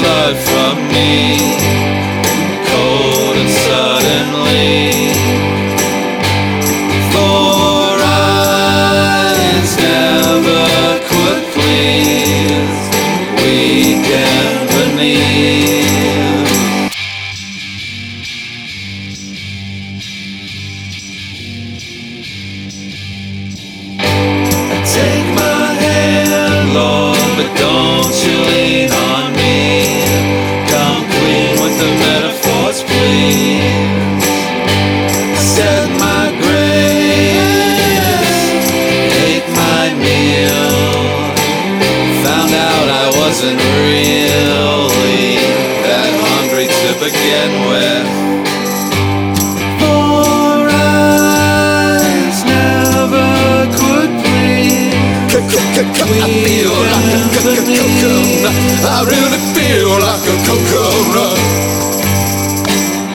blood from me. Wasn't really that hungry to begin with. I feel like a cocoon.